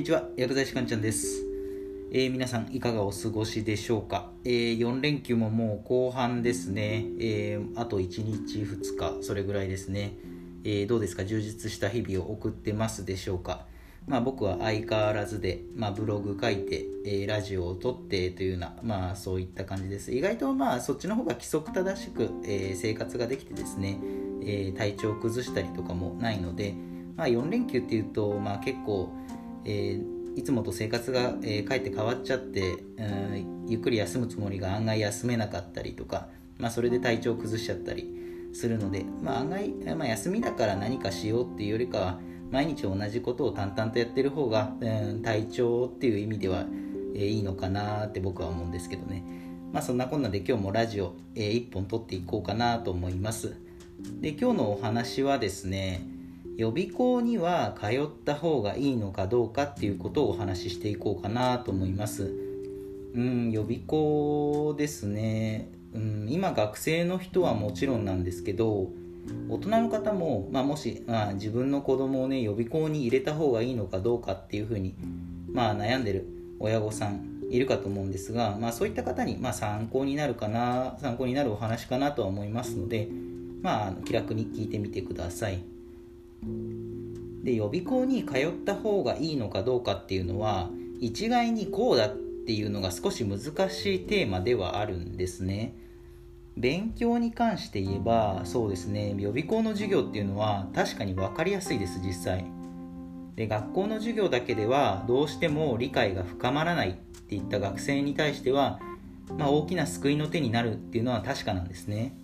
にちは薬剤師かんちゃんです、えー、皆さんいかがお過ごしでしょうか、えー、4連休ももう後半ですね、えー、あと1日2日それぐらいですね、えどうですか？充実した日々を送ってますでしょうか？まあ、僕は相変わらずで、まあ、ブログ書いて、えラジオを撮ってというような、まあ、そういった感じです。意外とまあそっちの方が規則正しく、え生活ができてですね、え体調を崩したりとかもないので、まあ、4連休っていうと、まあ、結構えー、いつもと生活が、えー、かえって変わっちゃって、うん、ゆっくり休むつもりが案外休めなかったりとか、まあ、それで体調を崩しちゃったりするので、まあ、案外、まあ、休みだから何かしようっていうよりかは毎日同じことを淡々とやってる方が、うん、体調っていう意味では、えー、いいのかなって僕は思うんですけどね。まあそんなこんなで今日もラジオ、えー、1本撮っていこうかなと思います。で今日のお話はですね、予備校には通った方がいいのかどうかっていうことをお話ししていこうかなと思います。うん、予備校ですね。うん、今学生の人はもちろんなんですけど、大人の方も、まあ、もし、まあ、自分の子供をね予備校に入れた方がいいのかどうかっていうふうに、まあ、悩んでる親御さんいるかと思うんですが、まあ、そういった方に、まあ、参考になるかな参考になるお話かなとは思いますので、まあ、気楽に聞いてみてください。で予備校に通った方がいいのかどうかっていうのは一概にこうだっていうのが少し難しいテーマではあるんですね。勉強に関して言えばそうですね。予備校の授業っていうのは確かに分かりやすいです実際。で学校の授業だけではどうしても理解が深まらないっていった学生に対しては、まあ、大きな救いの手になるっていうのは確かなんですね。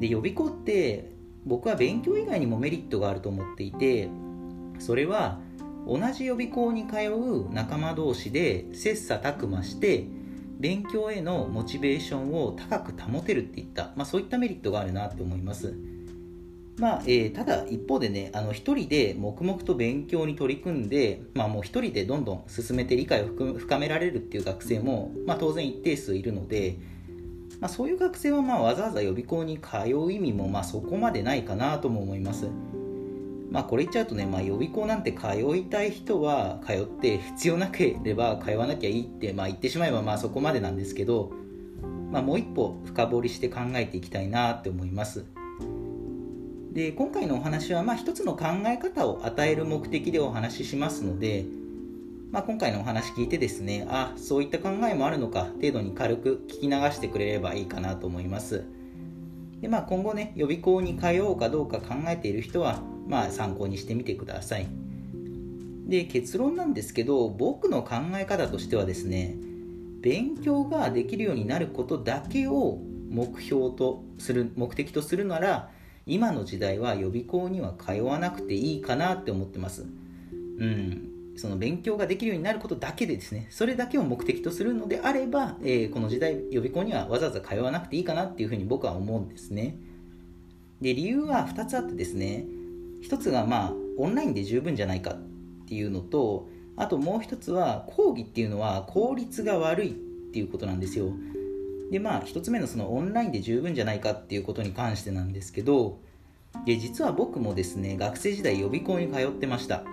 で予備校って僕は勉強以外にもメリットがあると思っていてそれは同じ予備校に通う仲間同士で切磋琢磨して勉強へのモチベーションを高く保てるっていった、まあ、そういったメリットがあるなって思います。まあえー、ただ一方でねあの一人で黙々と勉強に取り組んで、まあ、もう一人でどんどん進めて理解を深められるっていう学生も、まあ、当然一定数いるので、まあ、そういう学生はまあわざわざ予備校に通う意味もまあそこまでないかなとも思います。まあこれ言っちゃうとね、まあ、予備校なんて通いたい人は通って必要なければ通わなきゃいいって、まあ、言ってしまえばまあそこまでなんですけど、まあ、もう一歩深掘りして考えていきたいなって思います。で今回のお話はまあ一つの考え方を与える目的でお話ししますので、まあ、今回のお話聞いてですねあそういった考えもあるのか程度に軽く聞き流してくれればいいかなと思います。で、まあ、今後ね予備校に通おうかどうか考えている人は、まあ、参考にしてみてください。で結論なんですけど僕の考え方としてはですね勉強ができるようになることだけを目標とする目的とするなら今の時代は予備校には通わなくていいかなって思ってます。うん。その勉強ができるようになることだけでですね、それだけを目的とするのであれば、えー、この時代予備校にはわざわざ通わなくていいかなっていうふうに僕は思うんですね。で、理由は2つあってですね、1つがまあ、オンラインで十分じゃないかっていうのと、あともう1つは、講義っていうのは効率が悪いっていうことなんですよ。で、まあ、1つ目のそのオンラインで十分じゃないかっていうことに関してなんですけど、で実は僕もですね、学生時代予備校に通ってました。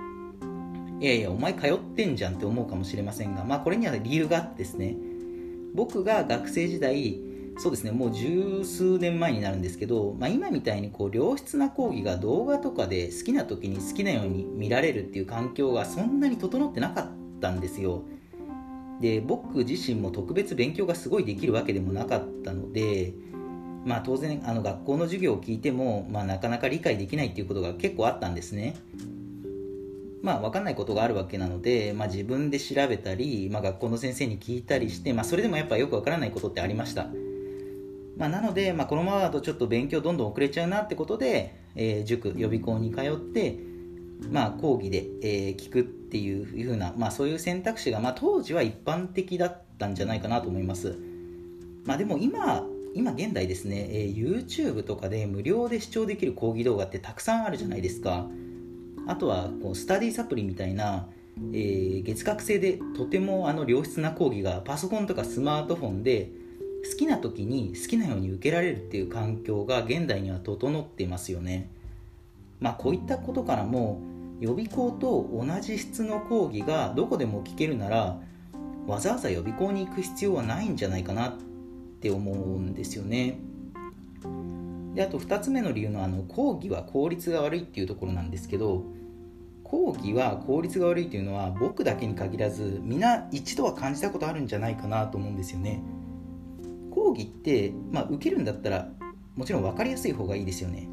いやいや、お前通ってんじゃんって思うかもしれませんが、まあこれには理由があってですね、僕が学生時代、そうですね、もう十数年前になるんですけど、まあ、今みたいにこう良質な講義が動画とかで好きな時に好きなように見られるっていう環境がそんなに整ってなかったんですよ。で僕自身も特別勉強がすごいできるわけでもなかったので、まあ、当然あの学校の授業を聞いても、まあ、なかなか理解できないっていうことが結構あったんですね。まあ、分かんないことがあるわけなので、まあ、自分で調べたり、まあ、学校の先生に聞いたりして、まあ、それでもやっぱよく分からないことってありました。まあ、なので、まあ、このままだとちょっと勉強どんどん遅れちゃうなってことで、えー、塾予備校に通って、まあ、講義で、えー、聞くっていうふうな、まあ、そういう選択肢が、まあ、当時は一般的だったんじゃないかなと思います。まあ、でも今今現代ですね、えー、YouTube とかで無料で視聴できる講義動画ってたくさんあるじゃないですか。あとはこうスタディサプリみたいな、えー、月額制でとてもあの良質な講義がパソコンとかスマートフォンで好きな時に好きなように受けられるっていう環境が現代には整っていますよね。まあこういったことからも予備校と同じ質の講義がどこでも聞けるならわざわざ予備校に行く必要はないんじゃないかなって思うんですよね。であと2つ目の理由のあの講義は効率が悪いっていうところなんですけど講義は効率が悪いというのは僕だけに限らず皆一度は感じたことあるんじゃないかなと思うんですよね。講義って、まあ、受けるんだったらもちろん分かりやすい方がいいですよね。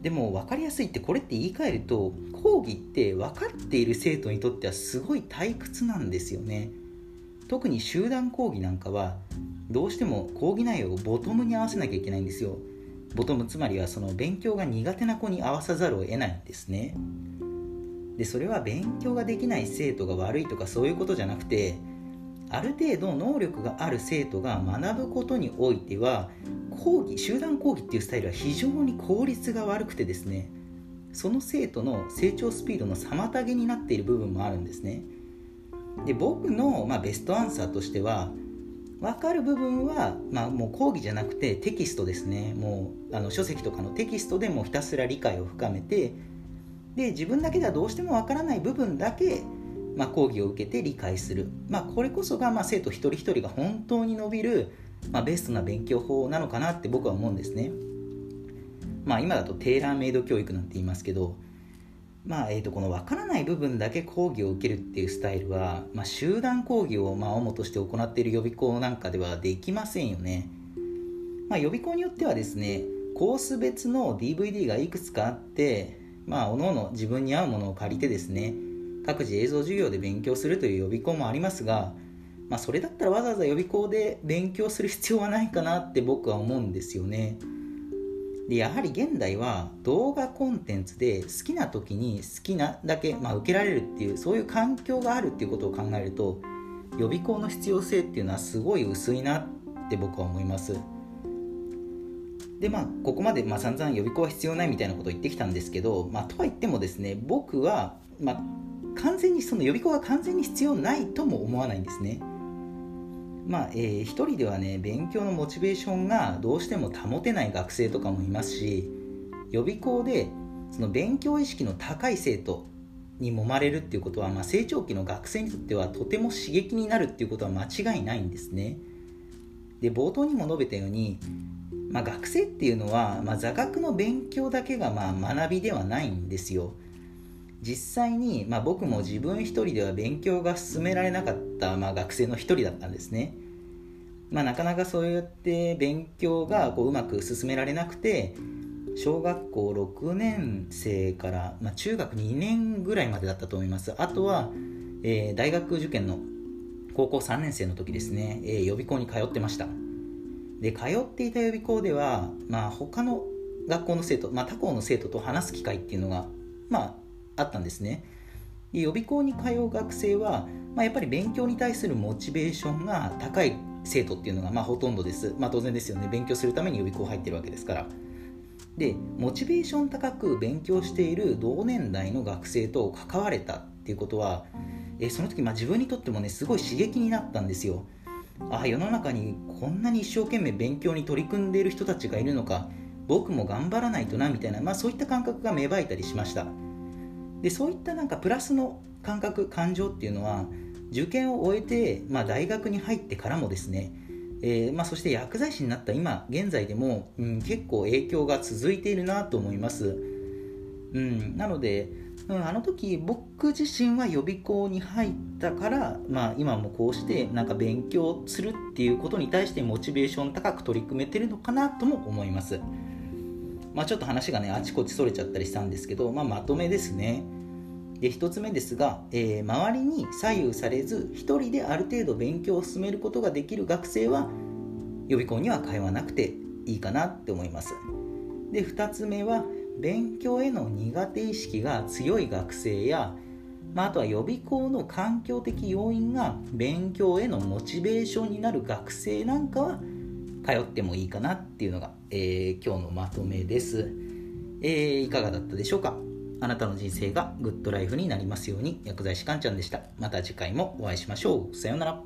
でも分かりやすいってこれって言い換えると講義って分かっている生徒にとってはすごい退屈なんですよね。特に集団講義なんかはどうしても講義内容をボトムに合わせなきゃいけないんですよ。ボトムつまりはその勉強が苦手な子に合わさざるを得ないんですね。でそれは勉強ができない生徒が悪いとかそういうことじゃなくてある程度能力がある生徒が学ぶことにおいては講義集団講義っていうスタイルは非常に効率が悪くてですねその生徒の成長スピードの妨げになっている部分もあるんですね。で僕の、まあ、ベストアンサーとしては分かる部分は、まあ、もう講義じゃなくてテキストですね。もうあの書籍とかのテキストでもひたすら理解を深めてで自分だけではどうしても分からない部分だけ、まあ、講義を受けて理解する、まあ、これこそが、まあ、生徒一人一人が本当に伸びる、まあ、ベストな勉強法なのかなって僕は思うんですね、まあ、今だとテーラーメイド教育なんて言いますけどまあえー、とこの分からない部分だけ講義を受けるっていうスタイルは、まあ、集団講義をまあ主として行っている予備校なんかではできませんよね、まあ、予備校によってはですねコース別の DVD がいくつかあってまあ各々自分に合うものを借りてですね各自映像授業で勉強するという予備校もありますが、まあ、それだったらわざわざ予備校で勉強する必要はないかなって僕は思うんですよね。でやはり現代は動画コンテンツで好きな時に好きなだけ、まあ、受けられるっていうそういう環境があるっていうことを考えると予備校の必要性っていうのはすごい薄いなって僕は思います。でまあここまでまあ散々予備校は必要ないみたいなことを言ってきたんですけど、まあ、とは言ってもですね僕は、まあ、完全にその予備校が完全に必要ないとも思わないんですね。まあ、えー、一人ではね勉強のモチベーションがどうしても保てない学生とかもいますし予備校でその勉強意識の高い生徒に揉まれるっていうことは、まあ、成長期の学生にとってはとても刺激になるっていうことは間違いないんですね。で冒頭にも述べたように、まあ、学生っていうのは、まあ、座学の勉強だけがまあ学びではないんですよ。実際に、まあ、僕も自分一人では勉強が進められなかった、まあ、学生の一人だったんですね。まあ、なかなかそうやって勉強がこううまく進められなくて小学校6年生から、まあ、中学2年ぐらいまでだったと思います。あとは、えー、大学受験の高校3年生の時ですね、えー、予備校に通ってました。で通っていた予備校では、まあ、他の学校の生徒、まあ、他校の生徒と話す機会っていうのが、まあ、あったんですねで予備校に通う学生は、まあ、やっぱり勉強に対するモチベーションが高い生徒っていうのがまあほとんどです。まあ当然ですよね。勉強するために予備校入ってるわけですから。で、モチベーション高く勉強している同年代の学生と関われたっていうことは、えその時まあ自分にとってもね、すごい刺激になったんですよ。あ世の中にこんなに一生懸命勉強に取り組んでいる人たちがいるのか僕も頑張らないとなみたいな、まあ、そういった感覚が芽生えたりしましたでそういったなんかプラスの感覚感情っていうのは受験を終えて、まあ、大学に入ってからもですね、えー、まあ、そして薬剤師になった今現在でも、うん、結構影響が続いているなと思います、うん、なので、うん、あの時僕自身は予備校に入ったから、まあ、今もこうしてなんか勉強するっていうことに対してモチベーション高く取り組めてるのかなとも思います。まあ、ちょっと話がねあちこちそれちゃったりしたんですけど、まあ、まとめですね。で1つ目ですが、えー、周りに左右されず1人である程度勉強を進めることができる学生は予備校には通わなくていいかなって思います。で2つ目は勉強への苦手意識が強い学生や、まあ、あとは予備校の環境的要因が勉強へのモチベーションになる学生なんかは通ってもいいかなっていうのが、えー、今日のまとめです、えー、いかがだったでしょうか？あなたの人生がグッドライフになりますように薬剤師かんちゃんでした。また次回もお会いしましょう。さようなら。